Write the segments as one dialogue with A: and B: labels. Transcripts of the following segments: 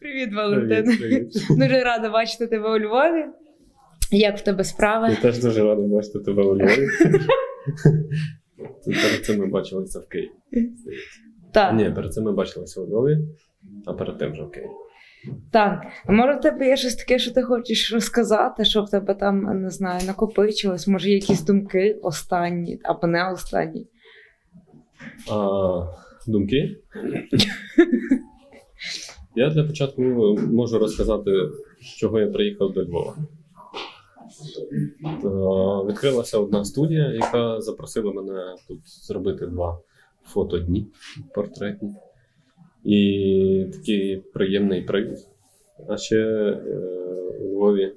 A: Привіт, Валентин.
B: Привіт, привіт.
A: Дуже рада бачити тебе у Львові. Як в тебе справи?
B: Я теж дуже радий бачити тебе у Львові. Перед цим ми бачилися в Києві.
A: Так,
B: Ні, перед цим ми бачилися у Львові, а перед тим вже в Києві.
A: так. А може в тебе є щось таке, що ти хочеш розказати, що в тебе там, не знаю, накопичилось, може, якісь думки останні або не останні.
B: А, думки? Я для початку можу розказати, з чого я приїхав до Львова. Е, Відкрилася одна студія, яка запросила мене тут зробити два фотодні портретні. І такий приємний привід. А ще е, у Львові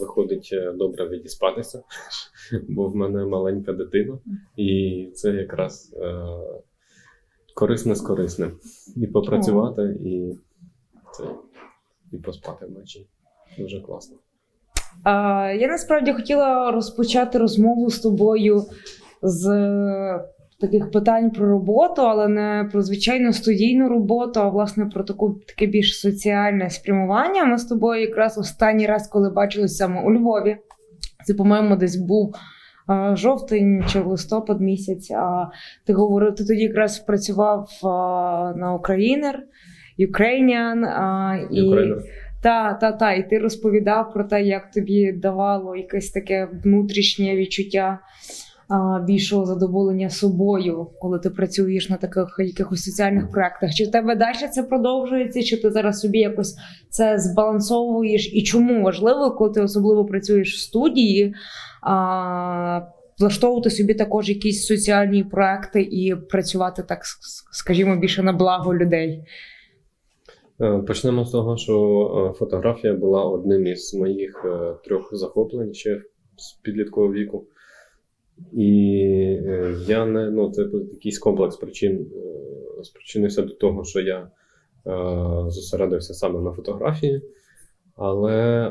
B: виходить е, добре відіспатися, бо в мене маленька дитина, і це якраз е, корисне з корисним. І попрацювати, і, це, і поспати вночі. Дуже класно.
A: Я насправді хотіла розпочати розмову з тобою з е, таких питань про роботу, але не про звичайну студійну роботу, а власне про таку таке більш соціальне спрямування. Ми з тобою якраз останній раз, коли бачилися саме у Львові, це, по-моєму, десь був. Жовтень чи листопад місяць. А ти говорив, ти тоді якраз працював а, на Українер, Ukrainian, а, і та, та, та, і ти розповідав про те, як тобі давало якесь таке внутрішнє відчуття більшого задоволення собою, коли ти працюєш на таких якихось соціальних проєктах. Чи в тебе далі це продовжується, чи ти зараз собі якось це збалансовуєш? І чому важливо, коли ти особливо працюєш в студії? А, Влаштовувати собі також якісь соціальні проекти і працювати так, скажімо, більше на благо людей.
B: Е, Почнемо з того, що е, фотографія була одним із моїх е, трьох захоплень ще з підліткового віку. І е, я не ну, це якийсь комплекс причин е, спричинився до того, що я е, зосередився саме на фотографії. Але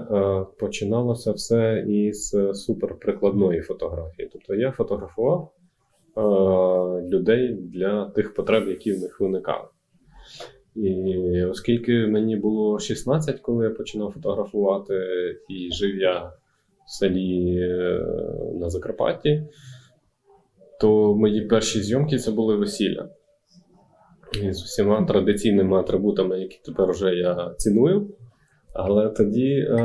B: починалося все із суперприкладної фотографії. Тобто я фотографував людей для тих потреб, які в них виникали. І оскільки мені було 16, коли я починав фотографувати, і жив я в селі е, на Закарпатті, то мої перші зйомки це були весілля. І з усіма традиційними атрибутами, які тепер вже я ціную. Але тоді е,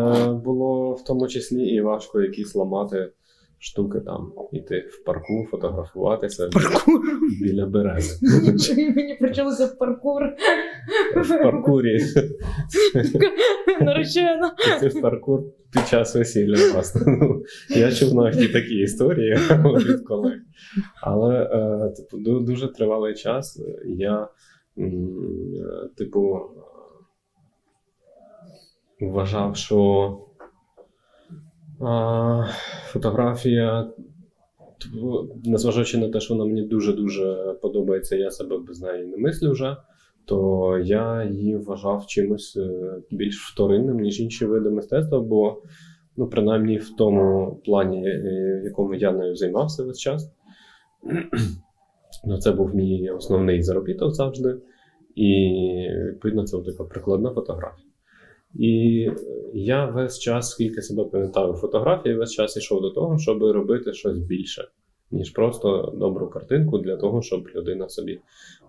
B: було в тому числі і важко якісь ламати штуки там, іти в парку, фотографуватися
A: Паркур.
B: біля берези.
A: Мені почалося паркур.
B: В паркурі.
A: Наречена.
B: Це в паркур під час весілля, власне. Ну, я чув навіть такі історії від колег. Але, е, типу, дуже тривалий час я, е, типу, вважав, що фотографія, незважаючи на те, що вона мені дуже-дуже подобається, я себе без неї не мислю вже то я її вважав чимось е, більш вторинним, ніж інші види мистецтва, бо, ну, принаймні в тому плані, е, в якому я нею займався весь час, ну, це був мій основний заробіток завжди. І відповідно це така прикладна фотографія. І я весь час, скільки себе пам'ятаю фотографії, весь час йшов до того, щоб робити щось більше, ніж просто добру картинку для того, щоб людина собі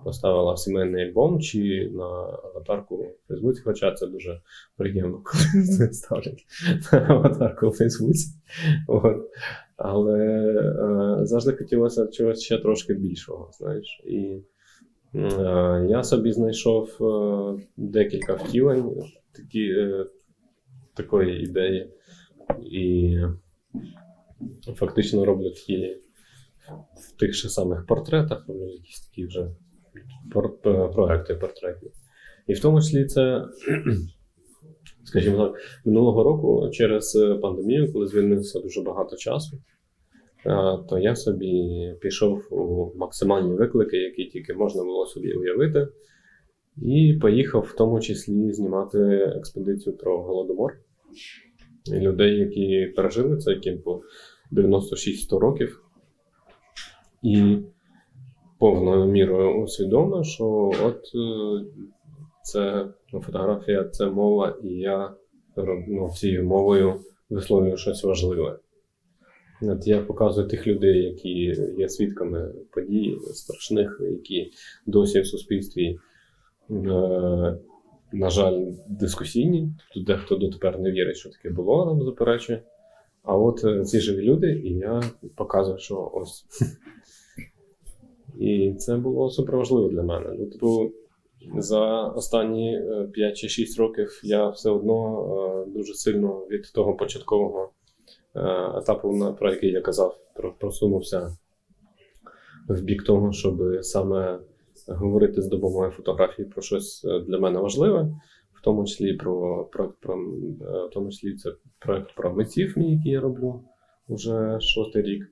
B: поставила в сімейний альбом чи на аватарку у Фейсбуці, хоча це дуже приємно, коли це ставлять на аватарку у Фейсбуці. От. Але е, завжди хотілося чогось ще трошки більшого, знаєш. І е, я собі знайшов е, декілька втілень такі, е, такої ідеї. І фактично роблю такі в тих же самих портретах, якісь такі вже е, проекти портретні. І в тому числі це, скажімо так, минулого року через е, пандемію, коли звільнилося дуже багато часу, то я собі пішов у максимальні виклики, які тільки можна було собі уявити, і поїхав в тому числі знімати експедицію про голодомор. Людей, які пережили це, яким по 96-100 років. І повною мірою усвідомив, що от е, це ну, фотографія, це мова, і я ну, цією мовою висловлюю щось важливе. От Я показую тих людей, які є свідками подій страшних, які досі в суспільстві, на жаль, дискусійні. Тут дехто дотепер не вірить, що таке було, нам заперечує. А от е, ці живі люди, і я показую, що ось. І це було супер важливо для мене. Ну, типу, за останні 5 е, чи 6 років я все одно е, дуже сильно від того початкового етапу, про який я казав, просунувся в бік того, щоб саме говорити з допомогою фотографії про щось для мене важливе в тому числі про про, про е, в тому числі це проект про митців, мій, який я роблю вже шостий рік.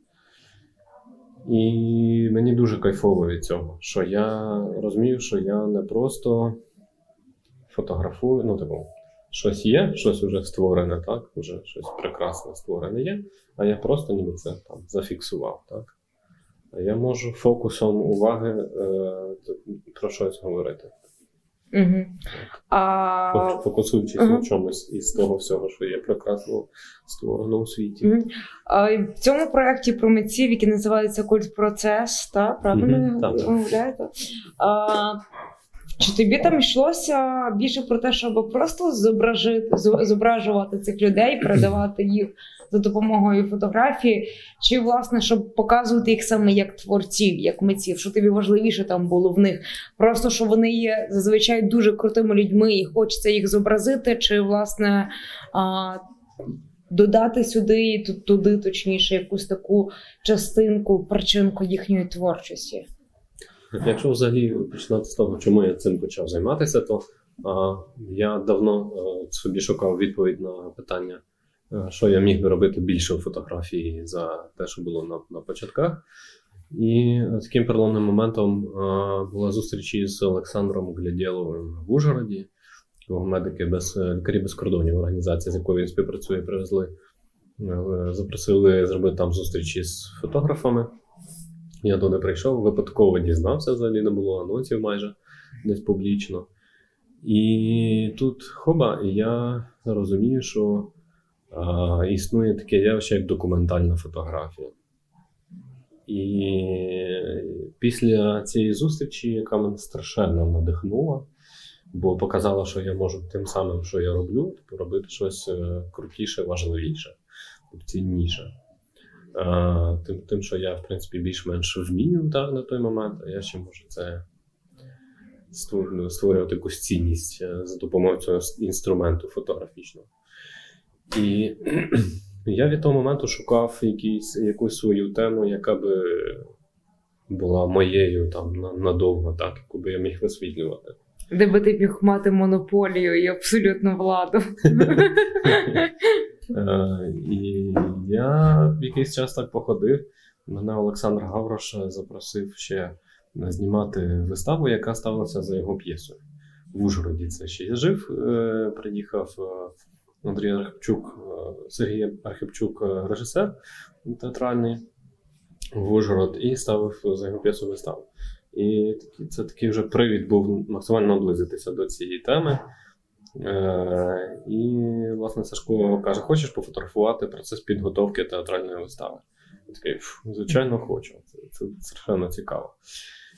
B: І мені дуже кайфово від цього, що я розумію, що я не просто фотографую, ну, типу, щось є, щось вже створене, так, вже щось прекрасне створене є, а я просто ніби це там зафіксував. так. Я можу фокусом уваги е, про щось говорити.
A: Угу. А...
B: Фокусуючись угу. на чомусь із того всього, що є прекрасно створено у світі.
A: Угу. А, В цьому проєкті про митців, який називається Культ Процес, та, правильно вимовляєте? А, Чи тобі там йшлося більше про те, щоб просто зображити, зображувати цих людей, передавати їх за допомогою фотографії, чи власне щоб показувати їх саме як творців, як митців, що тобі важливіше там було в них? Просто що вони є зазвичай дуже крутими людьми, і хочеться їх зобразити, чи власне а, додати сюди туди, точніше, якусь таку частинку, причинку їхньої творчості.
B: Якщо взагалі починати з того, чому я цим почав займатися, то а, я давно а, собі шукав відповідь на питання, Е, що я міг би робити більше у фотографії за те, що було на на початках. І таким переломним моментом а, е, була зустріч із Олександром Глядєловим в Ужгороді, медики без лікарі без кордонів, організація, з якою він співпрацює, привезли. Е, запросили зробити там зустріч із фотографами. Я туди прийшов, випадково дізнався, взагалі не було анонсів майже десь публічно. І тут хоба, і я розумію, що а, Існує таке явище, як документальна фотографія. І після цієї зустрічі, яка мене страшенно надихнула, бо показала, що я можу тим самим, що я роблю, робити щось е, крутіше, важливіше, цінніше. Тим, тим, що я, в принципі, більш-менш вмію так, на той момент, а я ще можу це створювати якусь цінність е, за допомогою цього інструменту фотографічного. І я від того моменту шукав якісь, якусь свою тему, яка би була моєю там надовго, так, яку би я міг висвітлювати.
A: Де би ти міг мати монополію і абсолютну владу.
B: Е, і я якийсь час так походив. Мене Олександр Гаврош запросив ще знімати виставу, яка ставилася за його п'єсою. В Ужгороді це ще я жив, е, приїхав е, Андрій Архипчук, е, Сергій Архипчук, режисер театральний в Ужгород, і ставив за його п'єсу виставу. І це такий вже привід був максимально наблизитися до цієї теми. Е, І, власне, Сашко каже: Хочеш пофотографувати процес підготовки театральної вистави? Я такий, звичайно, хочу. Це, це страшенно цікаво.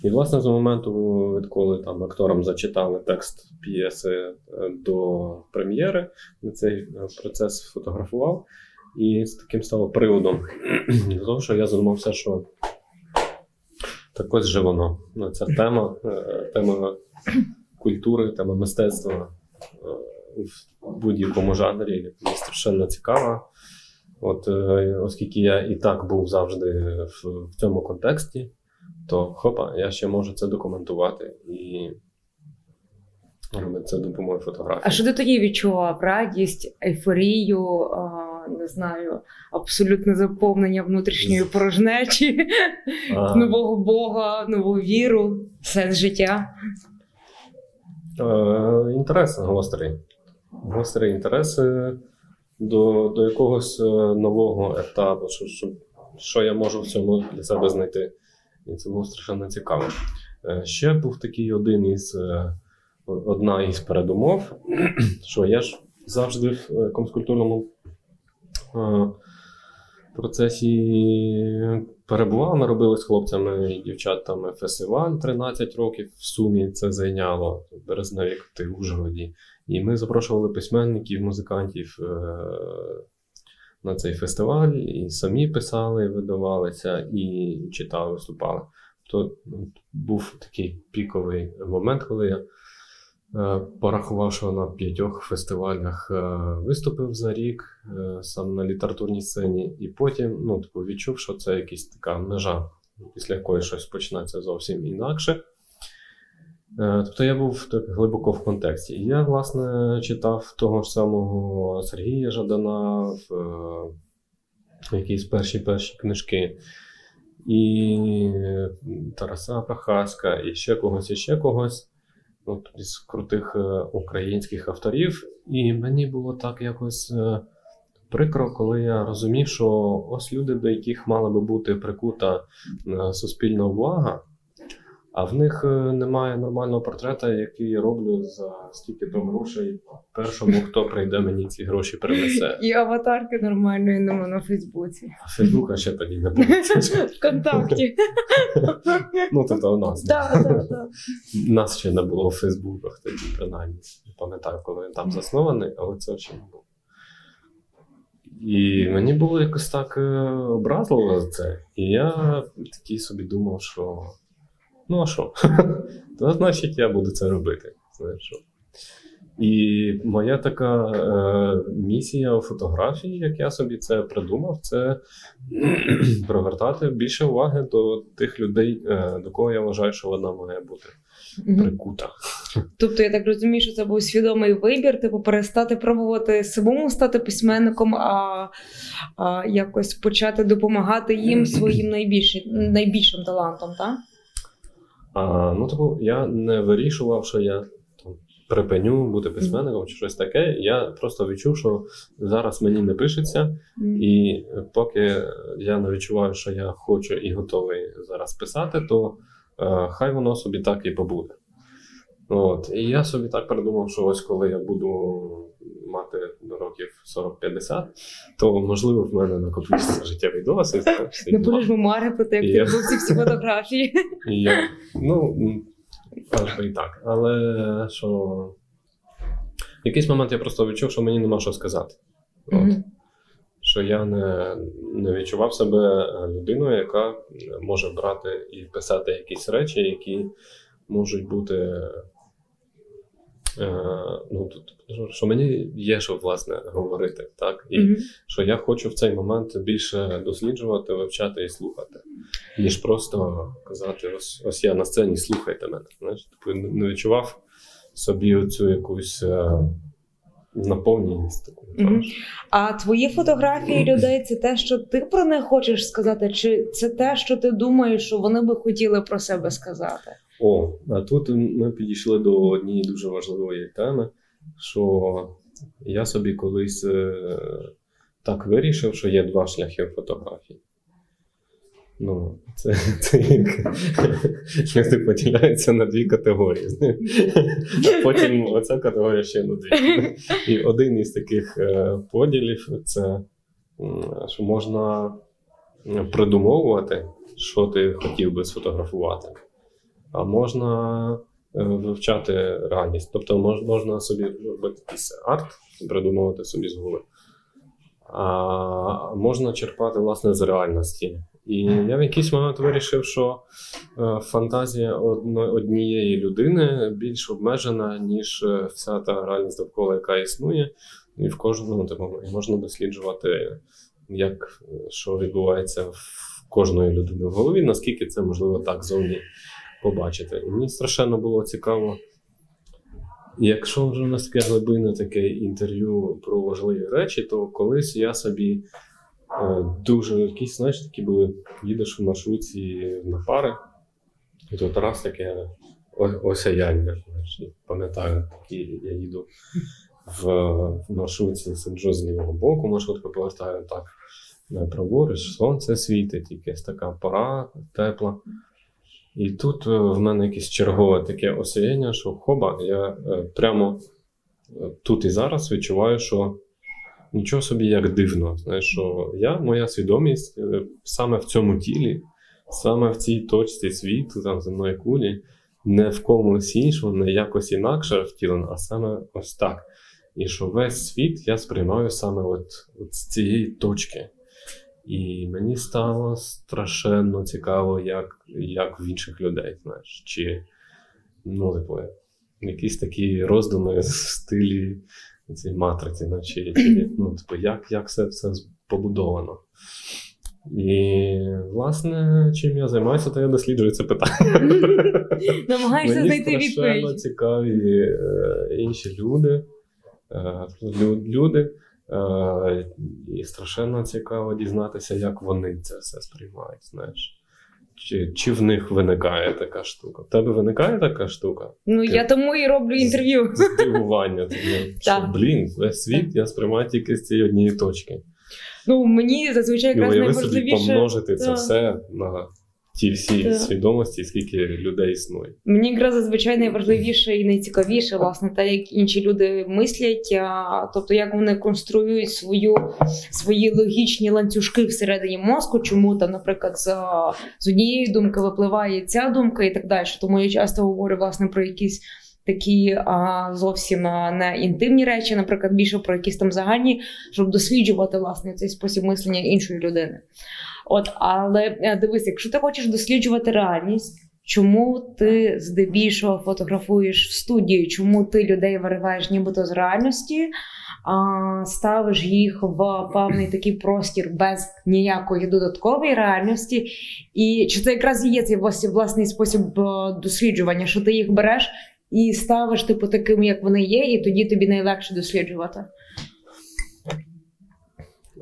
B: І, власне, з моменту, відколи там акторам зачитали текст п'єси е, до прем'єри, цей е, процес фотографував. І з таким стало приводом до того, що я задумався, що так ось же воно. Ну, ця тема, тема культури, тема мистецтва в будь-якому жанрі мені страшенно цікава. От, Оскільки я і так був завжди в, в цьому контексті то хопа, я ще можу це документувати і робити це допомогою фотографії.
A: А що ти тоді відчував? Радість, ейфорію, не знаю, абсолютне заповнення внутрішньої порожнечі, а... нового Бога, нову віру, сенс життя?
B: Е, Інтерес гострий. Гострий інтерес до до якогось е, нового етапу, що, що, що я можу в цьому для себе знайти І це було страшенно цікаво. Е, Ще був такий один із е, одна із передумов, що я ж завжди в комскультурному процесі перебував. Робили з хлопцями і дівчатами фестиваль 13 років в сумі це зайняло березневі коти в Ужгороді. І ми запрошували письменників, музикантів е, на цей фестиваль, і самі писали, видавалися, і читали, виступали. То ну, був такий піковий момент, коли я порахував, що на п'ятьох фестивалях е, виступив за рік е, сам на літературній сцені, і потім ну, типу, відчув, що це якась така межа, після якої щось почнеться зовсім інакше. Е, Тобто я був так глибоко в контексті. Я, власне, читав того ж самого Сергія Жадана в е, якісь перші перші книжки, і Тараса Прохаська, і ще когось, і ще когось. От, із крутих е, українських авторів. І мені було так якось е, прикро, коли я розумів, що ось люди, до яких мала би бути прикута е, суспільна увага, а в них е, немає нормального портрета, який я роблю за стільки то грошей першому, хто прийде мені ці гроші принесе.
A: І аватарки нормальної нема на Фейсбуці.
B: А Фейсбука ще тоді не було.
A: Вконтакті.
B: Ну, тобто у нас.
A: Так, так, так.
B: Нас ще не було в Фейсбуках тоді, принаймні. Не пам'ятаю, коли він там заснований, але це ще не було. І мені було якось так е, образливо за це. І я такий собі думав, що ну а що? То значить я буду це робити. Знаєш що? І моя така е, місія у фотографії, як я собі це придумав, це привертати більше уваги до тих людей, е, до кого я вважаю, що вона має бути прикута.
A: Тобто я так розумію, що це був свідомий вибір, типу перестати пробувати самому стати письменником, а, а якось почати допомагати їм своїм найбільшим, найбільшим талантом, так?
B: А, ну, типу, я не вирішував, що я там, припиню бути письменником чи щось таке. Я просто відчув, що зараз мені не пишеться, і поки я не відчуваю, що я хочу і готовий зараз писати, то е, хай воно собі так і побуде. От. І я собі так придумав, що ось коли я буду мати до років 40-50, то можливо в мене накопиться життєвий досвід.
A: Не будеш мемари про те, як ти ці всі фотографії.
B: я, ну, аж би і так. Але що. В якийсь момент я просто відчув, що мені нема що сказати. От.
A: Мгм.
B: Що я не, не відчував себе людиною, яка може брати і писати якісь речі, які можуть бути. Е, ну, тут, що мені є що власне говорити, так? І
A: Мгм.
B: що я хочу в цей момент більше досліджувати, вивчати і слухати, ніж просто казати: ось, ось я на сцені, слухайте мене. Знаєш, типу, не відчував собі оцю якусь е, наповненість таку. Знаєш.
A: А твої фотографії людей це те, що ти про них хочеш сказати, чи це те, що ти думаєш, що вони би хотіли про себе сказати?
B: О, а тут ми підійшли до однієї дуже важливої теми, що я собі колись е, так вирішив, що є два шляхи фотографії. Ну, це, це як люди поділяються на дві категорії. А потім оця категорія ще на дві. І один із таких е, поділів це що можна придумовувати, що ти хотів би сфотографувати а можна е, вивчати реальність. Тобто мож, можна собі робити якийсь арт, придумувати собі з голови. А можна черпати власне з реальності. І я в якийсь момент вирішив, що е, фантазія однієї людини більш обмежена, ніж е, вся та реальність довкола, яка існує. І в кожному типу, можна досліджувати, як що відбувається в кожної людини в голові, наскільки це можливо так зовні побачити. І мені страшенно було цікаво. Якщо вже у нас таке глибинне таке інтерв'ю про важливі речі, то колись я собі е, дуже якісь, знаєш, такі були, їдеш в маршрутці на пари, і тут раз таке осяяння. Пам'ятаю, такі я їду в, в маршрутці сиджу з лівого боку, маршрутку повертаю так праворуч, сонце світить, якась така пора тепла. І тут е, в мене якесь чергове таке осяяння, що хоба, я е, прямо е, тут і зараз відчуваю, що нічого собі як дивно. Знаєш, що я, моя свідомість саме в цьому тілі, саме в цій точці світу, там земної кулі, не в комусь іншому, не якось інакше втілена, а саме ось так. І що весь світ я сприймаю саме от, от з цієї точки. І мені стало страшенно цікаво, як як в інших людей, знаєш, чи ну, типу, якісь такі роздуми в стилі цієї матриці, ну, чи, чи ну, типу, як як все це побудовано. І, власне, чим я займаюся, то я досліджую це питання.
A: Намагаєшся знайти відповідь.
B: Мені цікаві е, інші люди. Е, люди. Е, і страшенно цікаво дізнатися, як вони це все сприймають. знаєш. Чи чи в них виникає така штука? В тебе виникає така штука?
A: Ну, Ти... я тому і роблю інтерв'ю.
B: Здивування. що, Блін, весь світ я сприймаю тільки з цієї однієї точки.
A: Ну, мені зазвичай якраз найважливіше...
B: собі помножити це все на ті всі так. свідомості, скільки людей існує.
A: Мені якраз зазвичай найважливіше і найцікавіше, власне, те, як інші люди мислять, а, тобто як вони конструюють свою свої логічні ланцюжки всередині мозку, чому там, наприклад, з, з однієї думки випливає ця думка і так далі. Тому я часто говорю власне про якісь. Такі а, зовсім не інтимні речі, наприклад, більше про якісь там загальні, щоб досліджувати власне цей спосіб мислення іншої людини. От, але е, дивись, якщо ти хочеш досліджувати реальність, чому ти здебільшого фотографуєш в студії? Чому ти людей вириваєш нібито з реальності, а ставиш їх в певний такий простір без ніякої додаткової реальності? І чи це якраз є цей власний спосіб е, досліджування, що ти їх береш і ставиш типу такими, як вони є, і тоді тобі найлегше досліджувати?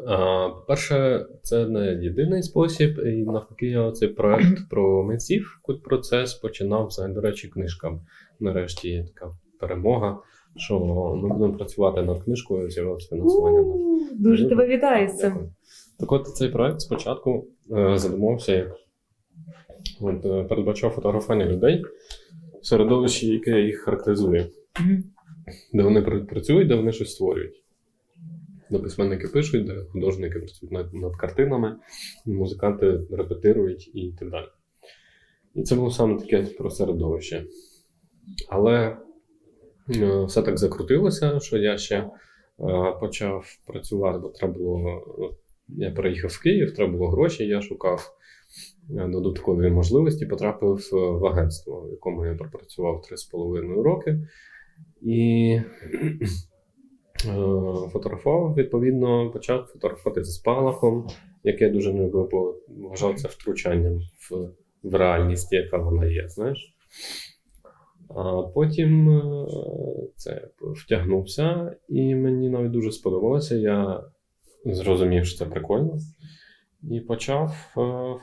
B: По-перше, це не єдиний спосіб, і навпаки, я цей проект про митців процес починав взагалі, до речі, книжка. Нарешті є така перемога, що ми будемо працювати над книжкою, з'явилося фінансування.
A: Дуже тебе вітаю з цим.
B: Так от цей проект спочатку е, задумався, як от, е, передбачав фотографування людей в середовищі, яке їх характеризує, де вони працюють, де вони щось створюють де письменники пишуть, де художники працюють над, над картинами, музиканти репетирують і так далі. І це було саме таке про середовище. Але е, все так закрутилося, що я ще е, почав працювати, бо треба було. Я переїхав в Київ, треба було гроші, я шукав е, додаткові можливості, потрапив в агентство, в якому я пропрацював 3,5 роки. І фотографував, відповідно, почав фотографувати зі спалахом, яке я дуже не любив, бо вважав це втручанням в, в реальність, яка вона є. знаєш. А потім е, це втягнувся, і мені навіть дуже сподобалося. Я зрозумів, що це прикольно. І почав е,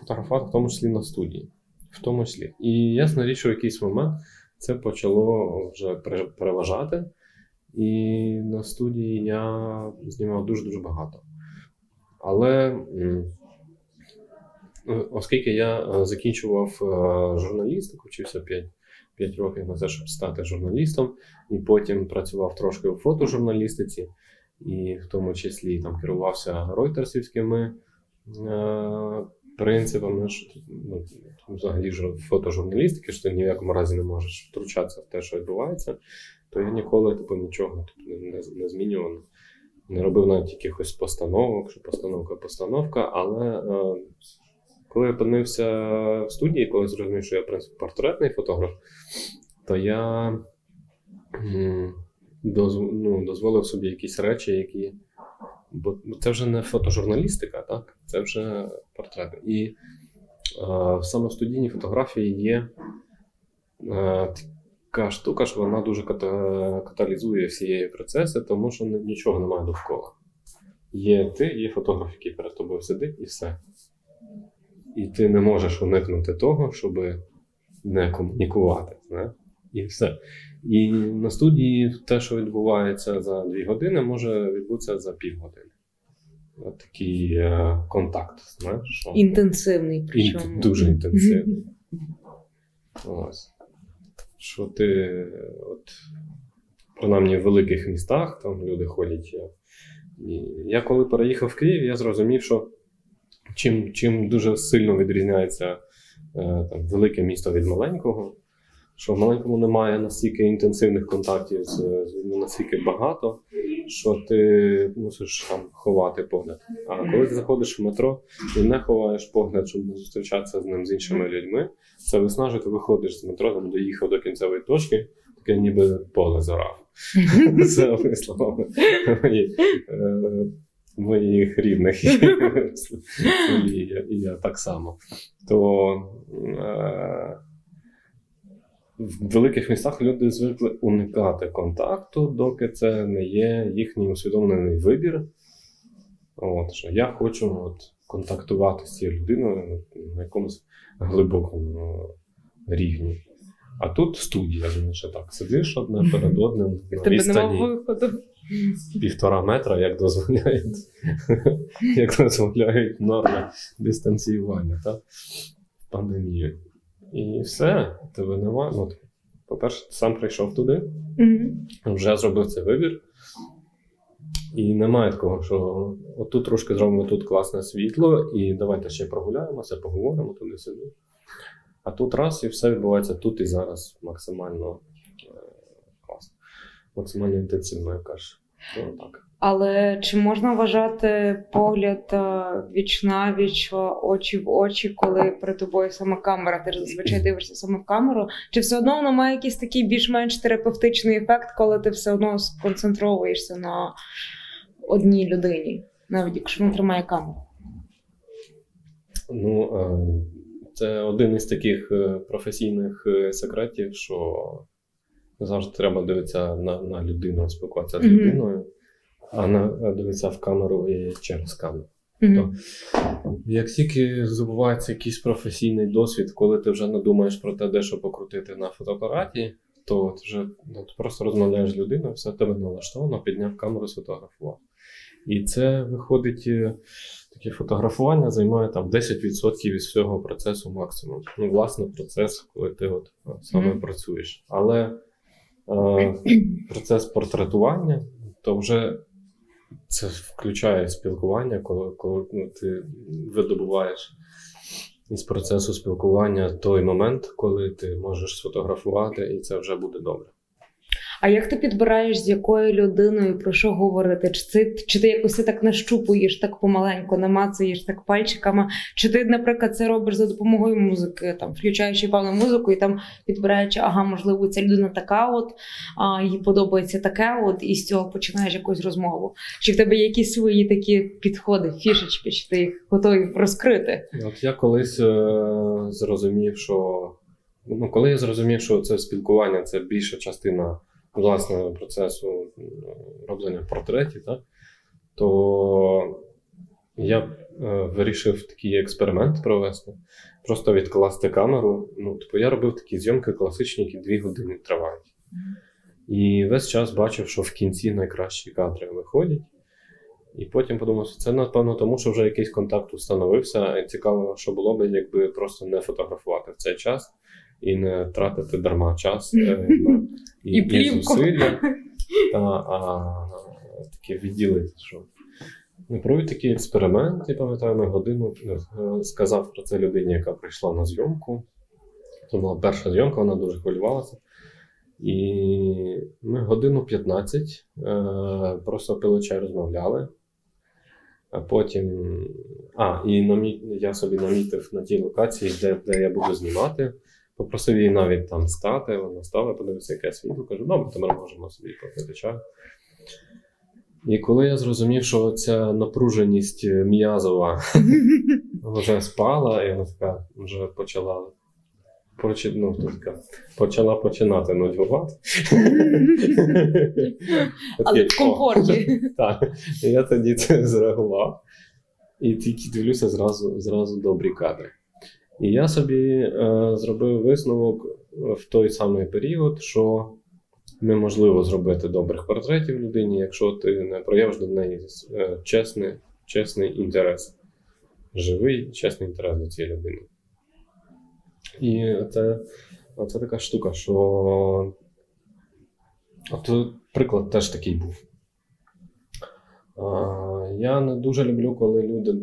B: фотографувати, в тому числі на студії. В тому числі. І ясна річ, що в якийсь момент це почало вже переважати. І на студії я знімав дуже-дуже багато. Але оскільки я е, закінчував е, журналістику, вчився 5 5 років на те, щоб стати журналістом, і потім працював трошки у фотожурналістиці, і в тому числі там керувався ройтерсівськими е, принципами, що ну, взагалі фотожурналістики, що ти ні в якому разі не можеш втручатися в те, що відбувається то я ніколи типу, нічого типу, не, не змінював. Не робив навіть якихось постановок, що постановка постановка. Але е, коли я опинився в студії, коли зрозумів, що я в принципі портретний фотограф, то я м, ну, дозволив собі якісь речі, які. Бо це вже не фотожурналістика, так? це вже портрети. І е, саме в студійній фотографії є е, така штука, що вона дуже каталізує всі процеси, тому що нічого немає довкола. Є ти, є фотограф, який перед тобою сидить, і все. І ти не можеш уникнути того, щоб не комунікувати. Не? І все. І на студії те, що відбувається за дві години, може відбутися за півгодини. От такий е, контакт. Знаєш, що...
A: Інтенсивний. причому.
B: Інт, дуже інтенсивний. Ось. Що ти, от, принаймні в великих містах, там люди ходять. І я коли переїхав в Київ, я зрозумів, що чим чим дуже сильно відрізняється е, там, велике місто від маленького, що в маленькому немає настільки інтенсивних контактів з, з настільки багато, що ти мусиш там ховати погляд. А коли ти заходиш в метро і не ховаєш погляд, щоб не зустрічатися з ним з іншими людьми, це виснажує, ти виходиш з метро, там доїхав до кінцевої точки, таке ніби поле зорав. Це словами моїх рідних і я так само. То е, в великих містах люди звикли уникати контакту, доки це не є їхній усвідомлений вибір. От, що Я хочу от, контактувати з цією людиною на якомусь глибокому рівні. А тут студія, що так сидиш одне перед одним на відстані півтора метра, як дозволяють як дозволяють норми дистанціювання та пандемії. І все, тебе немає. Ну, По-перше, ти сам прийшов туди, mm-hmm. вже зробив цей вибір. І немає такого, що отут трошки зробимо тут класне світло, і давайте ще прогуляємося, поговоримо туди-сюди. А тут раз і все відбувається тут і зараз максимально е, класно, максимально інтенсивно, як кажеш. так.
A: Але чи можна вважати погляд е, віч очі в очі, коли при тобою саме камера? Ти ж зазвичай дивишся саме в камеру? Чи все одно воно має якийсь такий більш-менш терапевтичний ефект, коли ти все одно сконцентровуєшся на одній людині, навіть якщо він тримає камеру?
B: Ну, е, це один із таких е, професійних секретів, що завжди треба дивитися на на людину, спілкуватися з людиною а дивиться в камеру і через камеру. Mm-hmm. То, як тільки забувається якийсь професійний досвід, коли ти вже не думаєш про те, де що покрутити на фотоапараті, то ти вже ну, ти просто розмовляєш з людиною, все тебе налаштовано, підняв камеру, сфотографував. І це виходить, е, таке фотографування займає там 10% від всього процесу максимум. Ну, власне, процес, коли ти от саме mm-hmm. працюєш. Але е, процес портретування, то вже це включає спілкування, коли коли ну, ти видобуваєш із процесу спілкування той момент, коли ти можеш сфотографувати, і це вже буде добре.
A: А як ти підбираєш, з якою людиною про що говорити? Чи ти, чи ти якось так нащупуєш так помаленьку, намацуєш так пальчиками? Чи ти, наприклад, це робиш за допомогою музики, там включаючи певну музику і там підбираючи, ага, можливо, ця людина така, от а, їй подобається таке, от і з цього починаєш якусь розмову? Чи в тебе є якісь свої такі підходи, фішечки, чи ти їх готовий розкрити?
B: От я колись е- зрозумів, що ну, коли я зрозумів, що це спілкування це більша частина власне процесу роблення портретів, так, то я е, вирішив такий експеримент провести, просто відкласти камеру. Ну, типу, Я робив такі зйомки класичні, які дві години тривають. І весь час бачив, що в кінці найкращі кадри виходять. І потім подумав, що це, напевно, тому що вже якийсь контакт установився. Цікаво, що було б, якби просто не фотографувати в цей час і не тратити дарма час е, на і, і, зусилля, та, а таке відділити. що ми провів такий експеримент, я пам'ятаю, на годину е, сказав про це людині, яка прийшла на зйомку. Це була перша зйомка, вона дуже хвилювалася. І ми годину 15 е, просто пили чай розмовляли. А потім. А, і намі... я собі намітив на тій локації, де де я буду знімати. Попросив її навіть там стати, вона стала, подивився, яке світло. Кажу, добре, то ми можемо собі попити чай. І коли я зрозумів, що ця напруженість м'язова вже спала, і вона така вже почала ну, така, почала починати нудьгувати.
A: Але в комфорті.
B: Так. Я тоді це зреагував. І тільки дивлюся зразу, зразу добрі кадри. І я собі е, зробив висновок в той самий період, що неможливо зробити добрих портретів людині, якщо ти не проявиш до неї е, чесний, чесний інтерес, живий, чесний інтерес до цієї людини. І це це така штука, що. От приклад теж такий був. Я не дуже люблю, коли люди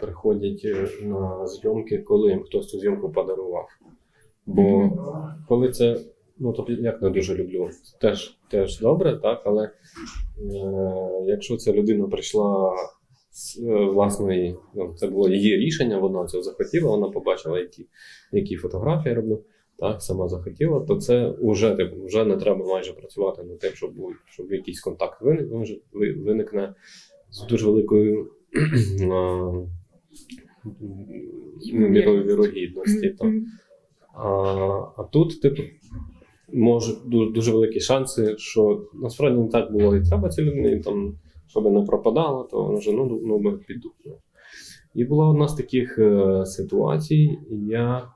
B: приходять е, на зйомки, коли їм хтось цю зйомку подарував. Бо коли це, ну тобто, як не дуже люблю, теж теж добре, так, але е, якщо ця людина прийшла з е, власної, ну, це було її рішення, вона цього захотіла, вона побачила, які які фотографії роблю, так, сама захотіла, то це вже типу, вже не треба майже працювати над тим, щоб щоб якийсь контакт виник, виникне з дуже великою мірою вірогідності. Mm-hmm. А а тут, типу, може дуже, дуже великі шанси, що насправді не так було і треба цій людині, там, щоб не пропадало, то вона вже ну, ну піду. І була одна з таких е, ситуацій, я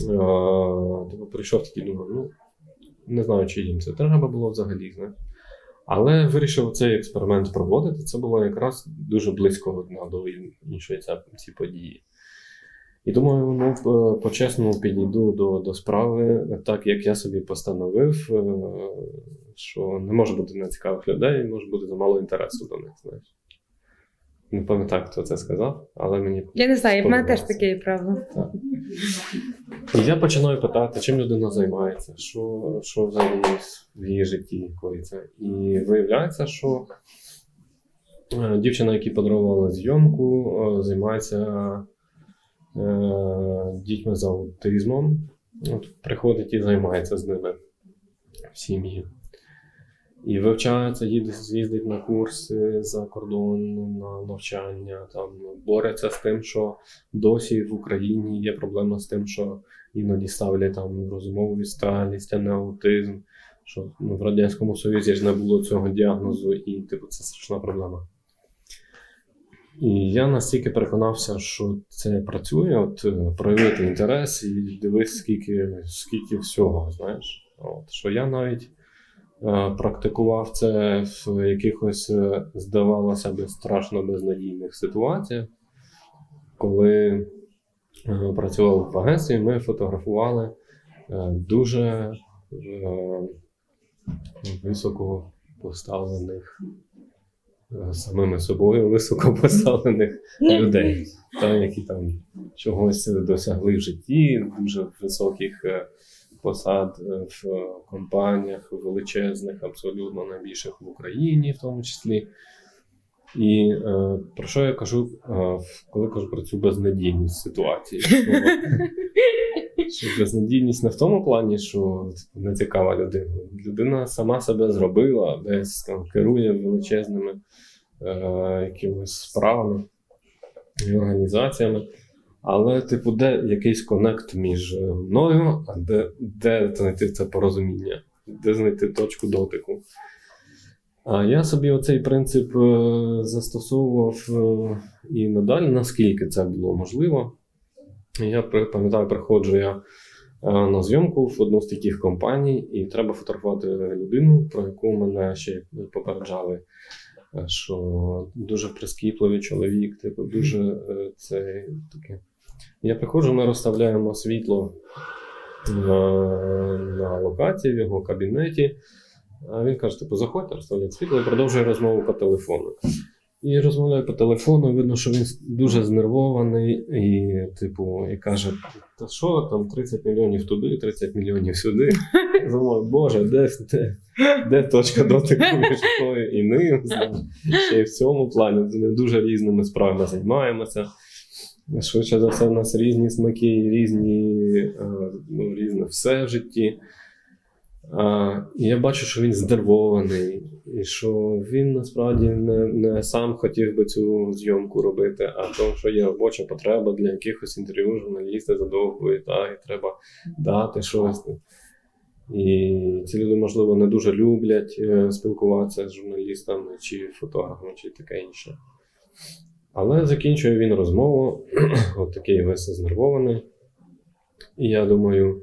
B: е, типу, прийшов такий, думаю, ну не знаю, чи їм це треба було взагалі. знаєш. Але вирішив цей експеримент проводити. Це було якраз дуже близько до іншої ці події. І думаю, ну, по-чесному підійду до до справи, так як я собі постановив, е, що не може бути нецікавих людей, може бути замало інтересу до них. знаєш. Не пам'ятаю, хто це сказав, але мені.
A: Я не знаю, в мене теж таке правило.
B: І я починаю питати, чим людина займається, що що взагалі в її житті коїться. І виявляється, що е, дівчина, яка подарувала зйомку, е, займається е, дітьми з аутизмом. От Приходить і займається з ними в сім'ї. І вивчається, їздить на курси за кордон, на навчання, там бореться з тим, що досі в Україні є проблема з тим, що іноді ставлять там розумову відсталість, а не аутизм. Що ну, в Радянському Союзі ж не було цього діагнозу, і типу, це страшна проблема. І я настільки переконався, що це працює, от проявити інтерес і дивись, скільки скільки всього, знаєш. От, Що я навіть Е, практикував це в якихось, е, здавалося б, страшно безнадійних ситуаціях. Коли е, працював в агентстві, ми фотографували дуже високо поставлених самими собою високо поставлених людей, та, які там чогось досягли в житті, дуже високих посад е, в компаніях величезних, абсолютно найбільших в Україні, в тому числі. І е, про що я кажу, е, коли кажу про цю безнадійність ситуації? Що безнадійність не в тому плані, що не цікава людина. Людина сама себе зробила, десь там керує величезними е, якимись справами і організаціями. Але, типу, де якийсь конект між мною, а де де знайти це порозуміння, де знайти точку дотику. А я собі оцей принцип е, застосовував е, і надалі, наскільки це було можливо. Я пам'ятаю, приходжу я е, на зйомку в одну з таких компаній, і треба фотографувати людину, про яку мене ще попереджали, що дуже прискіпливий чоловік, типу, дуже це таке. Я приходжу, ми розставляємо світло на на локації в його кабінеті. А він каже: типу, заходьте, розставляє світло і продовжує розмову по телефону. І розмовляє по телефону, видно, що він дуже знервований, і, типу, і каже: Та що там 30 мільйонів туди, 30 мільйонів сюди. Думаю, Боже, де де, де точка дотику між тою і ним? Ще й в цьому плані ми дуже різними справами займаємося. Швидше за все, в нас різні смаки, різні, е, ну, різне все в житті. Я бачу, що він здервований, і що він насправді не не сам хотів би цю зйомку робити, а то, що є робоча потреба для якихось інтерв'ю, журналісти задовбують, та, і треба дати щось. І ці люди, можливо, не дуже люблять е, спілкуватися з журналістами чи фотографами, чи таке інше. Але закінчує він розмову, от такий весь знервований. І я думаю,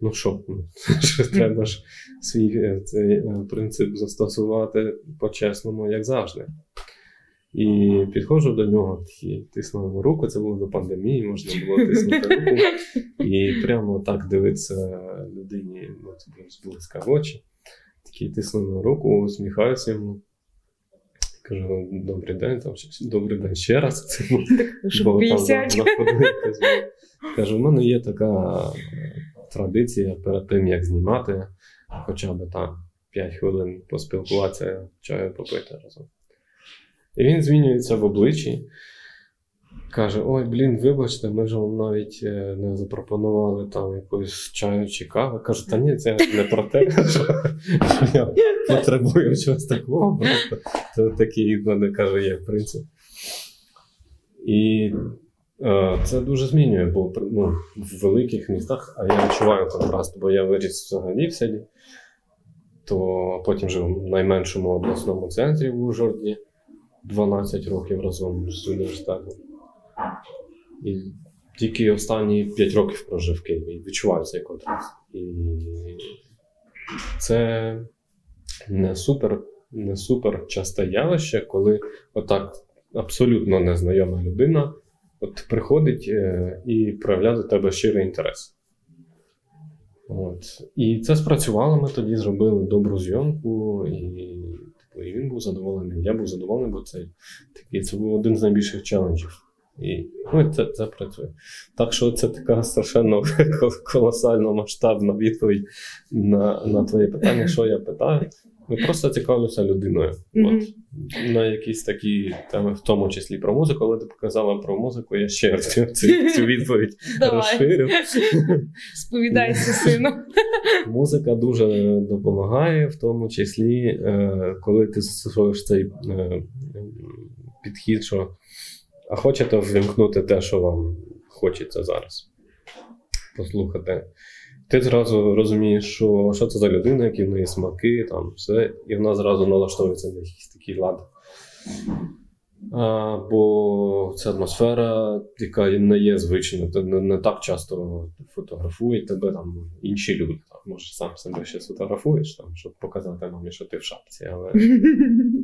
B: ну що, що треба ж свій е, цей е, принцип застосувати по-чесному, як завжди. І підходжу до нього, такий, тисну йому руку, це було до пандемії, можна було тиснути руку. І прямо так дивиться людині ну, зблизька в очі. Такий тисну йому руку, усміхаюся йому. Кажу, добрий день, там добрий день ще раз.
A: Бо там
B: Кажу, у мене є така традиція перед тим, як знімати, хоча б там 5 хвилин поспілкуватися, чаю попити разом. І він змінюється в обличчі. Каже: Ой, блін, вибачте, ми ж вам навіть е, не запропонували там якусь чаю чи кави. Кажу, та ні, це не про те, що я потребую чогось такого. Просто це такий в мене каже, є принцип. І е, це дуже змінює, бо ну, в великих містах, а я відчуваю контраст, бо я виріс взагалі в селі, то потім жив в найменшому обласному центрі в Ужгороді. 12 років разом з університетом. І тільки останні 5 років прожив в Києві. Відчуваю цей контраст. І це не супер не супер часте явище, коли отак абсолютно незнайома людина от приходить е, і проявляє до тебе щирий інтерес. От. І це спрацювало. Ми тоді зробили добру зйомку, і і він був задоволений. Я був задоволений, бо це такий це був один з найбільших челенджів. І ну, це це працює. Так що це така страшенно колосально масштабна відповідь на на твоє питання, що я питаю. Ми просто цікавлюся людиною. Mm-hmm. От, На якісь такі теми, в тому числі про музику, коли ти показала про музику, я ще раз цю, цю відповідь розширю.
A: Сповідайся, сину.
B: Музика дуже допомагає, в тому числі, е, коли ти застосовуєш цей е, підхід, що а хочете ввімкнути те, що вам хочеться зараз. Послухати ти зразу розумієш, що що це за людина, які в неї смаки, там все, і вона зразу налаштовується на якийсь такий лад. А, Бо це атмосфера, яка не є звичною. Ти не, не так часто фотографують тебе там інші люди. Там, Може, сам себе ще сфотографуєш, там, щоб показати мамі, що ти в шапці, але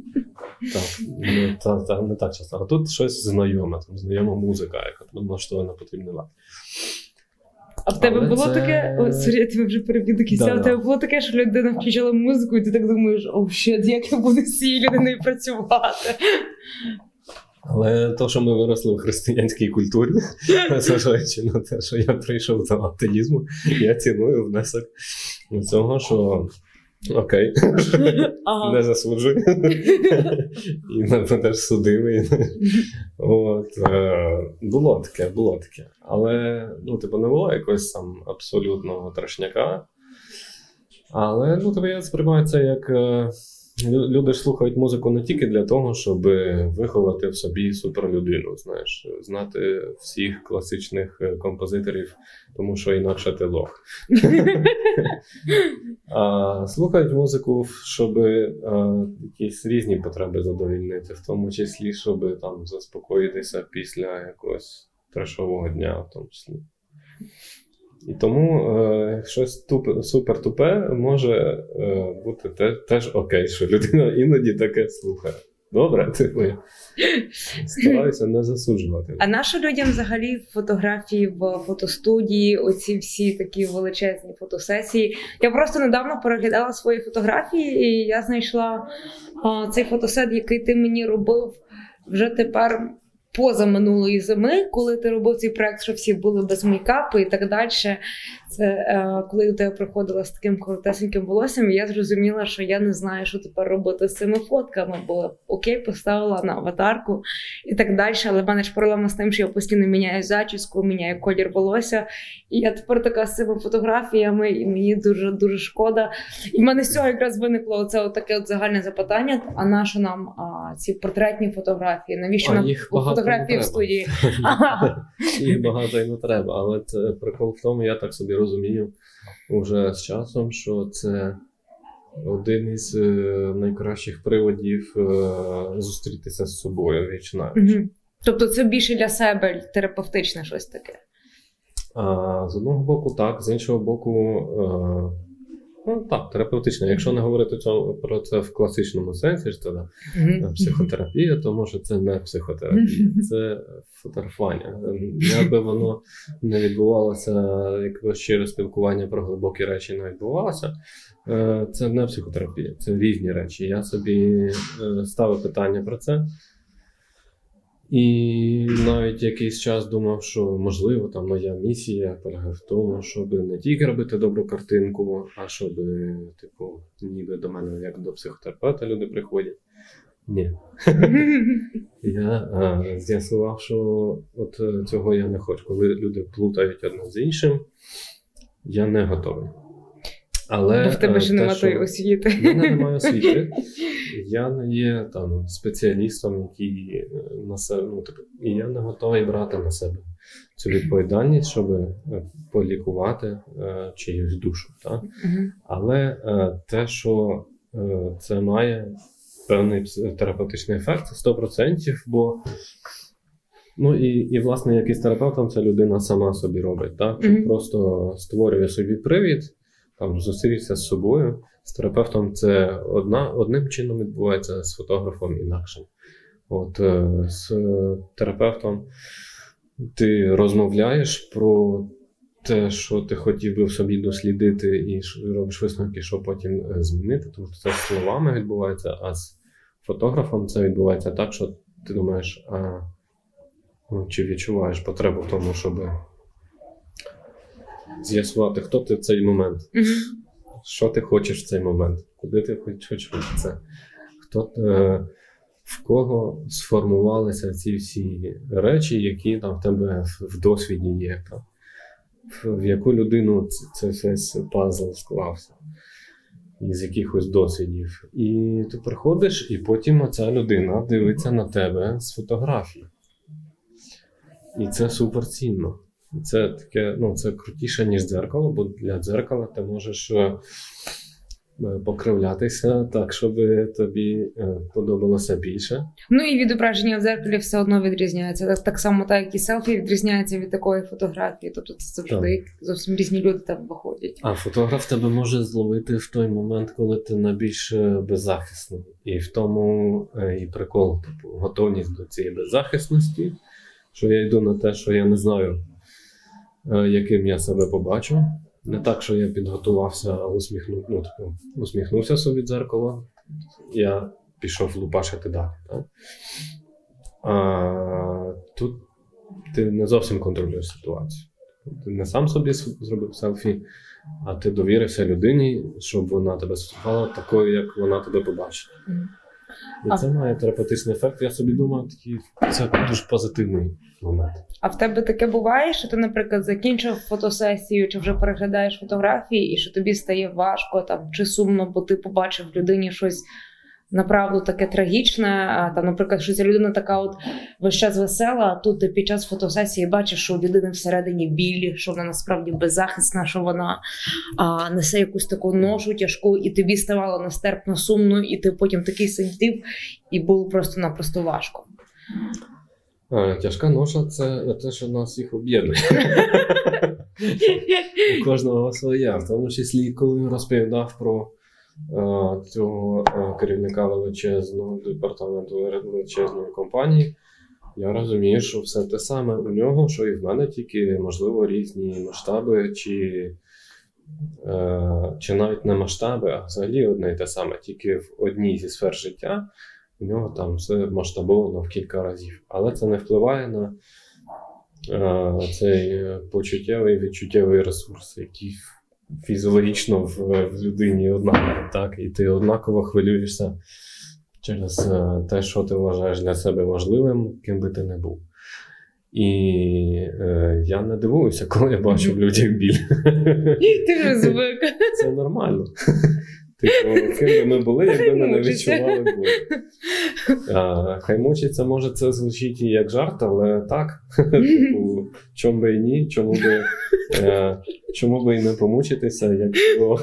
B: так, не, та, та, не так часто. А тут щось знайоме, там знайома музика, яка налаштована на потрібний лад.
A: А в тебе Але було це... таке. О, sorry, я тебе вже переб'ю до кінця. Да, У тебе було таке, що людина включила музику, і ти так думаєш, о, shit, як я буду з цією людиною працювати.
B: Але то, що ми виросли в християнській культурі, незважаючи на те, що я прийшов до атеїзму, я ціную внесок цього, що Окей, ага. не засуджуй. І мене теж судили. От, е, Було таке, було таке. Але ну, типу, не було якогось там абсолютного трешняка. Але ну, тобі я сприймаю це як. Е, Люди ж слухають музику не тільки для того, щоб виховати в собі суперлюдину, знаєш, знати всіх класичних е, композиторів, тому що інакше ти лох. А слухають музику, щоб якісь різні потреби задовільнити, в тому числі, щоб там заспокоїтися після якогось трешового дня, в тому числі. І тому е, щось туп, супер тупе може е, бути те, теж окей, що людина іноді таке слухає. Добре, типу, стараюся не засуджувати.
A: А нащо людям взагалі фотографії в фотостудії, оці всі такі величезні фотосесії? Я просто недавно переглядала свої фотографії, і я знайшла а, цей фотосет, який ти мені робив вже тепер поза минулої зими, коли ти робив цей проект, що всі були без мейкапу і так далі. Це е, коли тебе приходила з таким коротесеньким волоссям, я зрозуміла, що я не знаю, що тепер робити з цими фотками, бо окей, поставила на аватарку і так далі. Але в мене ж проблема з тим, що я постійно міняю зачіску, міняю колір волосся. І я тепер така з цими фотографіями, і мені дуже дуже шкода. І в мене з цього якраз виникло це таке загальне запитання: а на що нам а, ці портретні фотографії? Навіщо а, нам фотографії в студії?
B: Їх багато і не треба, але це прикол в тому, я так собі розумію вже з часом, що це один із е, найкращих приводів е, зустрітися з собою віч Угу.
A: Тобто це більше для себе терапевтичне щось таке.
B: А, З одного боку, так, з іншого боку, е, Ну так, терапевтична. Якщо не говорити про це в класичному сенсі, що це
A: Мгм.
B: психотерапія, то може це не психотерапія, це фотографування. Якби воно не відбувалося, якби щире спілкування про глибокі речі не відбувалося, е, це не психотерапія, це різні речі. Я собі е, ставив питання про це. І навіть якийсь час думав, що можливо там моя місія полягає в тому, щоб не тільки робити добру картинку, а щоб, типу, ніби до мене як до психотерапевта люди приходять. Ні. Я з'ясував, що от е, цього я не хочу. Коли люди плутають одне з іншим, я не готовий. Але
A: Бо в тебе
B: е,
A: ще нема
B: що-
A: тої освіти.
B: в мене немає освіти. Я не є там спеціалістом, який е, на себе, ну, типу, і я не готовий брати на себе цю відповідальність, щоб е, полікувати е, чиюсь душу. Так? Але е, те, що е, це має певний терапевтичний ефект, це 100%, бо ну і, і власне якийсь терапевтом це людина сама собі робить, так?
A: Мгм.
B: просто створює собі привід, там зустрітися з собою. З терапевтом це одна, одним чином відбувається, з фотографом інакшим. От е, з е, терапевтом ти розмовляєш про те, що ти хотів би в собі дослідити, і робиш висновки, що потім е, змінити, тому що це словами відбувається, а з фотографом це відбувається так, що ти думаєш, а ну, чи відчуваєш потребу в тому, щоб з'ясувати, хто ти в цей момент, що ти хочеш в цей момент, куди ти хочеш це, хто е, в кого сформувалися ці всі речі, які там в тебе в, досвіді є. Там. В, в яку людину це весь пазл склався. Із якихось досвідів. І ти приходиш, і потім оця людина дивиться на тебе з фотографії. І це суперцінно. Це таке, ну, це крутіше, ніж дзеркало, бо для дзеркала ти можеш е, е, покривлятися так, щоб тобі е, подобалося більше.
A: Ну і відображення в дзеркалі все одно відрізняється. Так, так само, так як і селфі відрізняється від такої фотографії. Тобто це завжди зовсім різні люди там виходять.
B: А фотограф тебе може зловити в той момент, коли ти найбільш беззахисний. І в тому і прикол, типу, готовність до цієї беззахисності, що я йду на те, що я не знаю, яким я себе побачу. Не так, що я підготувався, а усміхну, ну, типу, усміхнувся собі дзеркало, я пішов лупашити далі. Так? А тут ти не зовсім контролюєш ситуацію. Ти не сам собі зробив селфі, а ти довірився людині, щоб вона тебе сфотографувала такою, як вона тебе побачить. І це має терапевтичний ефект. Я собі думаю, такий, це дуже позитивний момент.
A: А в тебе таке буває, що ти, наприклад, закінчив фотосесію, чи вже переглядаєш фотографії, і що тобі стає важко там чи сумно, бо ти побачив людині щось направду таке трагічне. А там, наприклад, що ця людина така, от весь час весела, а тут ти під час фотосесії бачиш, що у людини всередині білі, що вона насправді беззахисна, що вона а, несе якусь таку ношу тяжку, і тобі ставало нестерпно сумно, і ти потім такий сидів, і було просто-напросто важко.
B: Тяжка ноша це те, що нас всіх об'єднує. У кожного своя, в тому числі, коли розповідав про цього е, керівника величезного департаменту величезної компанії, я розумію, що все те саме у нього, що і в мене, тільки, можливо, різні масштаби, чи, е, чи навіть не масштаби, а взагалі одне і те саме, тільки в одній зі сфер життя. У нього там все масштабовано в кілька разів. Але це не впливає на е, цей е, почуттєвий відчуттєвий ресурс, який фізіологічно в, в людині однаково, Так? І ти однаково хвилюєшся через е, те, що ти вважаєш для себе важливим, ким би ти не був. І е, я не дивуюся, коли я бачу в людях біль.
A: Ти вже звик.
B: Це нормально. Типу, ким би ми були, якби ми не відчували болі. А, Хай мучиться, може, це звучить і як жарт, але так. Типу, чому би і ні, чому би, е, чому би і не помучитися, якщо,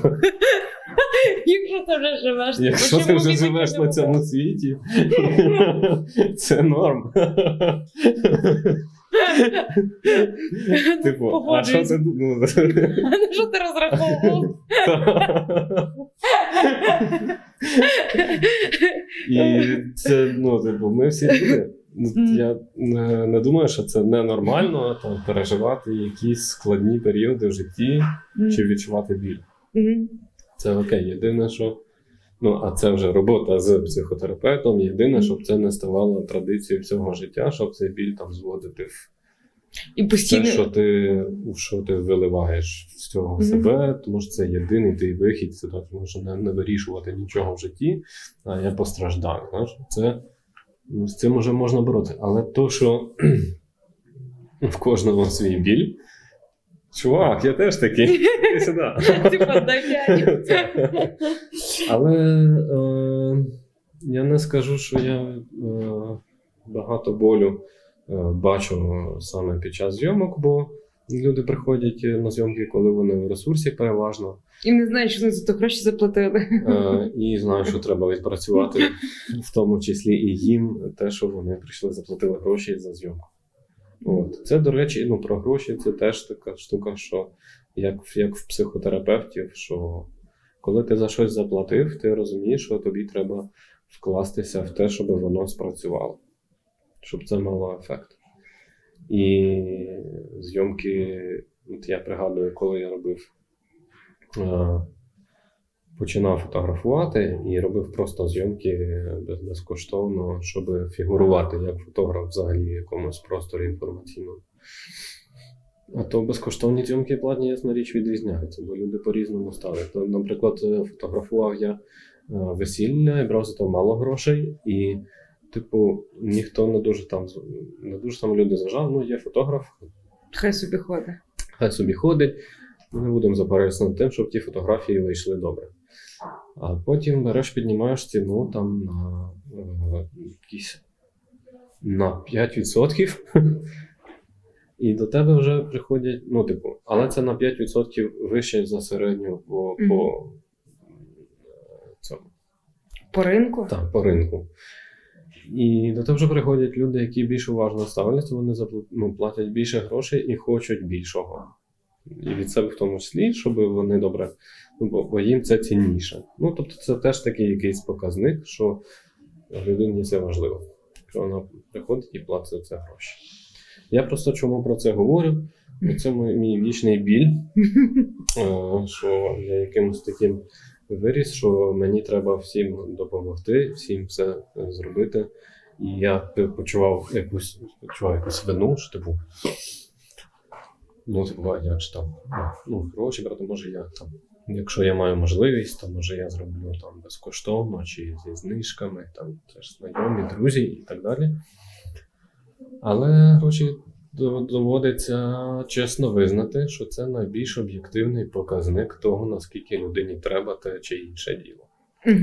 A: Якщо ти вже живеш,
B: якщо ти вже живеш на цьому світі, це норм. Типу, а що це? Ну,
A: Що ти розраховував?
B: І це, ну, типу, ми всі люди. Ну, Я не, не думаю, що це ненормально там, переживати якісь складні періоди в житті чи відчувати біль. Це окей. Єдине, що. Ну, а це вже робота з психотерапевтом. Єдине, щоб це не ставало традицією всього життя, щоб цей біль там зводити в
A: І
B: те, що ти, що ти виливаєш з цього
A: Мгм.
B: себе, тому що це єдиний твій вихід, це так, тому що не, не вирішувати нічого в житті, а я постраждаю. Знаєш? Це, ну, з цим вже можна боротися. Але то, що в кожного свій біль. Чувак, я теж такий. Іди сюди. Але е, я не скажу, що я е, багато болю е, бачу саме під час зйомок, бо люди приходять на зйомки, коли вони в ресурсі переважно,
A: І не знаю, що вони за то гроші заплатили.
B: е, і знають, що треба відпрацювати, в тому числі і їм те, що вони прийшли, заплатили гроші за зйомку. От. Це, до речі, ну, про гроші це теж така штука, що як, як в психотерапевтів, що коли ти за щось заплатив, ти розумієш, що тобі треба вкластися в те, щоб воно спрацювало, щоб це мало ефект. І зйомки, от я пригадую, коли я робив, е, починав фотографувати і робив просто зйомки безкоштовно, щоб фігурувати як фотограф взагалі в якомусь просторі інформаційному. А то безкоштовні зйомки платні, ясна річ, відрізняються, бо люди по-різному ставлять. Наприклад, е, фотографував я е, весілля і брав за то мало грошей, і, типу, ніхто не дуже там не дуже там люди зважав. Ну, є фотограф,
A: Хай собі ходить.
B: хай собі ходить. Ми не будемо запаритися над тим, щоб ті фотографії вийшли добре. А потім береш, піднімаєш ціну там на е, якісь на 5%. І до тебе вже приходять, ну, типу, але це на 5% вище за середню по,
A: Мгм.
B: по е, цьому
A: По ринку.
B: так, по ринку. І до того вже приходять люди, які більш уважно ставляться, вони ну, платять більше грошей і хочуть більшого. І від себе в тому числі, щоб вони добре, ну, бо, бо їм це цінніше. Ну, тобто, це теж такий якийсь показник, що людині це важливо. Що вона приходить і платить за це гроші. Я просто чому про це говорю? Бо це мій, мій вічний біль, е, що я якимось таким виріс, що мені треба всім допомогти, всім все е, зробити. І я почував якусь, почував якусь вину, що типу. Ну, типу, як ж там? Ну, гроші брати, може я там. Якщо я маю можливість, то може я зроблю там безкоштовно чи зі знижками, там теж знайомі, друзі і так далі. Але гроші доводиться чесно визнати, що це найбільш об'єктивний показник того, наскільки людині треба те чи інше діло.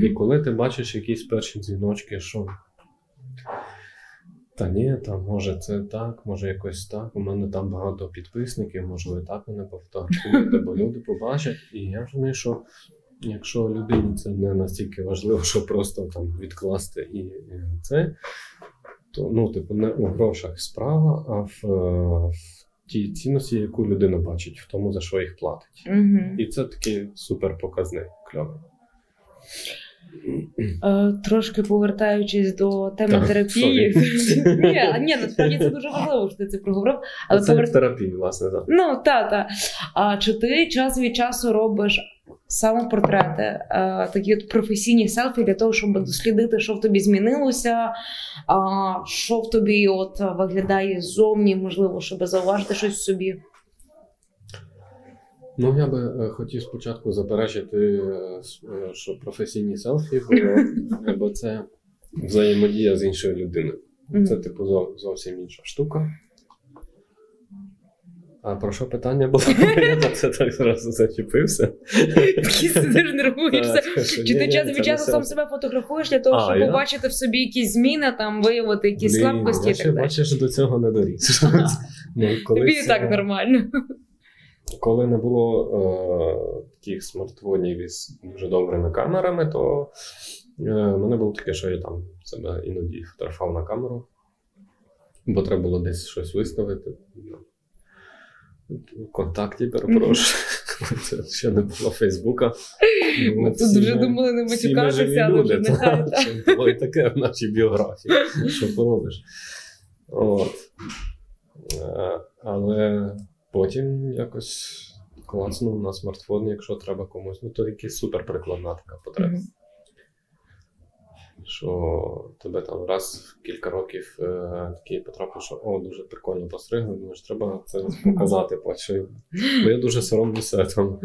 B: І коли ти бачиш якісь перші дзвіночки, що та ні, там може це так, може якось так. У мене там багато підписників, може ви так мене пофотографуєте, бо люди побачать. І я розумію, що якщо людині це не настільки важливо, що просто там відкласти і це, то ну, типу, не у грошах справа, а в, е, в тій цінності, яку людина бачить, в тому, за що їх платить.
A: Мгм.
B: І це такий супер показник кльовий.
A: Е, Трошки повертаючись до теми
B: Так,
A: терапії.
B: sorry.
A: Ні, ні, насправді це дуже важливо, що ти це проговорив. Але
B: це
A: повер-
B: в терапії, власне, так.
A: Ну, та, та. А чи ти час від часу робиш самопортрети, е, такі от професійні селфі для того, щоб дослідити, що в тобі змінилося, що в тобі от виглядає ззовні, можливо, щоб зауважити щось в собі.
B: Ну, я би е, хотів спочатку заперечити, е, що професійні селфі, бо, бо це взаємодія з іншою людиною. Це, типу, зовсім інша штука. А про що питання було? Я це так зразу зачепився.
A: Сидиш, нервуєшся. Чи ти час від часу сам себе фотографуєш для того, щоб побачити в собі якісь зміни, там виявити якісь слабкості
B: я ще
A: далі.
B: бачиш, до цього не доріс. Ну,
A: Тобі і так нормально.
B: Коли не було е, таких смартфонів із дуже добрими камерами, то е, мене було таке, що я там себе іноді фотографував на камеру. бо треба було десь щось виставити. В контакті, перепрошую. Це ще не було Фейсбука. Ми
A: Тут вже думали не матюкатися, але вже нехай.
B: та, було і таке в нашій біографії. Що поробиш? От. Е, Але потім якось клацнув на смартфон, якщо треба комусь. Ну, то якась суперприкладна така потреба.
A: Мгм.
B: Що тебе там раз в кілька років е, такий потрапив, що о, дуже прикольно постригли, думаєш, треба це показати. Бачу. Бо я дуже соромлюся там.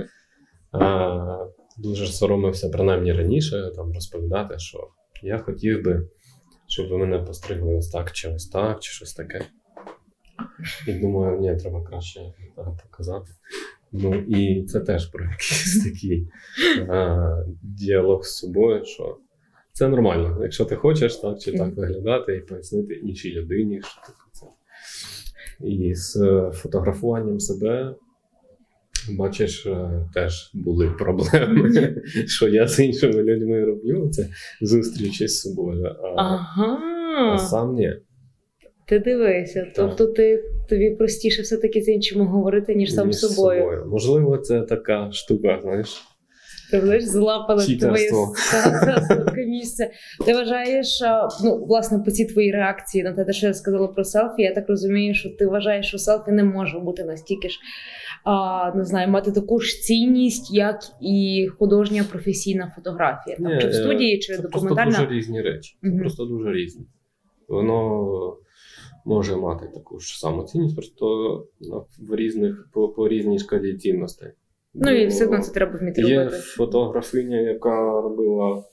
B: Е, дуже соромився принаймні раніше там розповідати, що я хотів би, щоб ви мене постригли ось так, чи ось так, чи щось таке. І думаю, ні, треба краще так, показати. Ну і це теж про якийсь такий е, діалог з собою, що це нормально. Якщо ти хочеш так чи так виглядати і пояснити іншій людині, що таке це. І з е, фотографуванням себе, бачиш, е, теж були проблеми, що я з іншими людьми роблю. Це зустрічі з собою. А, а сам ні.
A: Ти дивися. Тобто ти тобі простіше все-таки з іншими говорити, ніж сам з собою.
B: Можливо, це така штука, знаєш.
A: Ти знаєш, злапали твоє
B: Читерство.
A: місце. Ти вважаєш, ну, власне, по цій твоїй реакції на те, що я сказала про селфі, я так розумію, що ти вважаєш, що селфі не може бути настільки ж, а, не знаю, мати таку ж цінність, як і художня професійна фотографія. Там,
B: Ні,
A: чи в
B: е,
A: студії, чи
B: Це
A: документальна.
B: просто дуже різні речі. Це
A: Мгм.
B: просто дуже різні. Воно може мати таку ж саму цінність, просто ну, в різних, по, по різній шкалі цінностей.
A: Ну і все одно це треба вміти
B: Є
A: робити.
B: фотографиня, яка робила,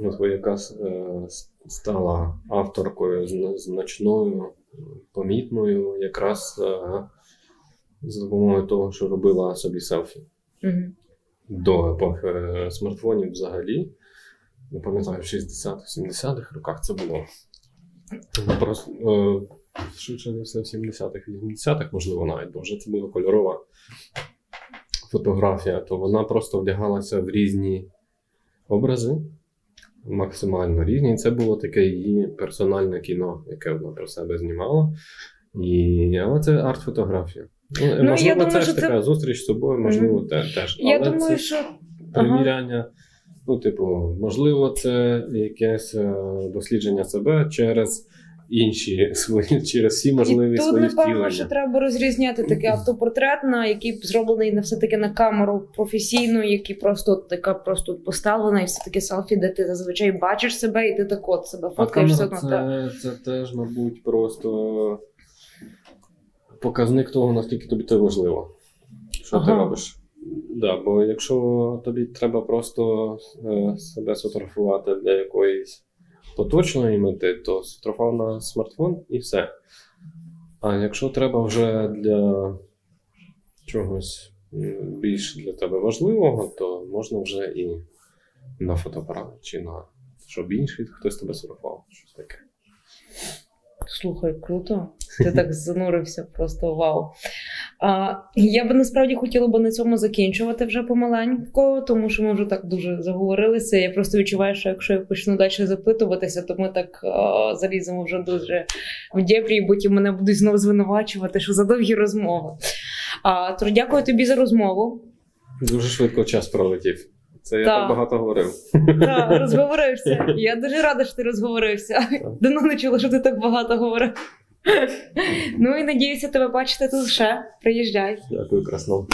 B: ну, яка е, стала авторкою значною, помітною, якраз е, за допомогою того, що робила собі селфі
A: Мгм.
B: до епохи е, смартфонів взагалі. Не пам'ятаю, в 60-70-х роках це було. Просто, швидше за все, в 70-х, 80-х, можливо, навіть, бо вже це була кольорова фотографія, то вона просто вдягалася в різні образи, максимально різні. І це було таке її персональне кіно, яке вона про себе знімала. І, але це арт-фотографія. Ну,
A: я
B: можливо,
A: думаю,
B: це ж
A: це-
B: така зустріч з собою, можливо, те, теж.
A: Я
B: але
A: думаю,
B: це
A: що
B: приміряння. Ну, типу, можливо, це якесь е, дослідження себе через інші свої, через всі можливі
A: і тут,
B: свої
A: напевно,
B: втілення.
A: що треба розрізняти такий автопортрет, на який зроблений на все-таки на камеру професійну, який просто от така просто поставлена, і все таки селфі, де ти зазвичай бачиш себе, і ти так от себе
B: А
A: фоткаєш все одно. та-
B: це, це теж, мабуть, просто показник того, наскільки тобі це важливо. Що ти робиш? Да, бо якщо тобі треба просто е, себе сфотографувати для якоїсь поточної мети, то сфотографував на смартфон і все. А якщо треба вже для чогось більш для тебе важливого, то можна вже і на фотоапарат, чи на щоб інший хтось тебе сфотографував. Щось таке.
A: Слухай, круто. Ти так занурився, просто вау. А, я би насправді хотіла би на цьому закінчувати вже помаленько, тому що ми вже так дуже заговорилися. Я просто відчуваю, що якщо я почну далі запитуватися, то ми так а, заліземо вже дуже в дєпрі, і потім мене будуть знову звинувачувати, що за довгі розмови. А, тож дякую тобі за розмову.
B: Дуже швидко час пролетів. Це я Так. багато говорив.
A: Так, розговорився. Я дуже рада, що ти розговорився. Давно не чула, що ти так багато говорив. Ну і надіюся тебе бачити тут ще. Приїжджай.
B: Дякую, красно.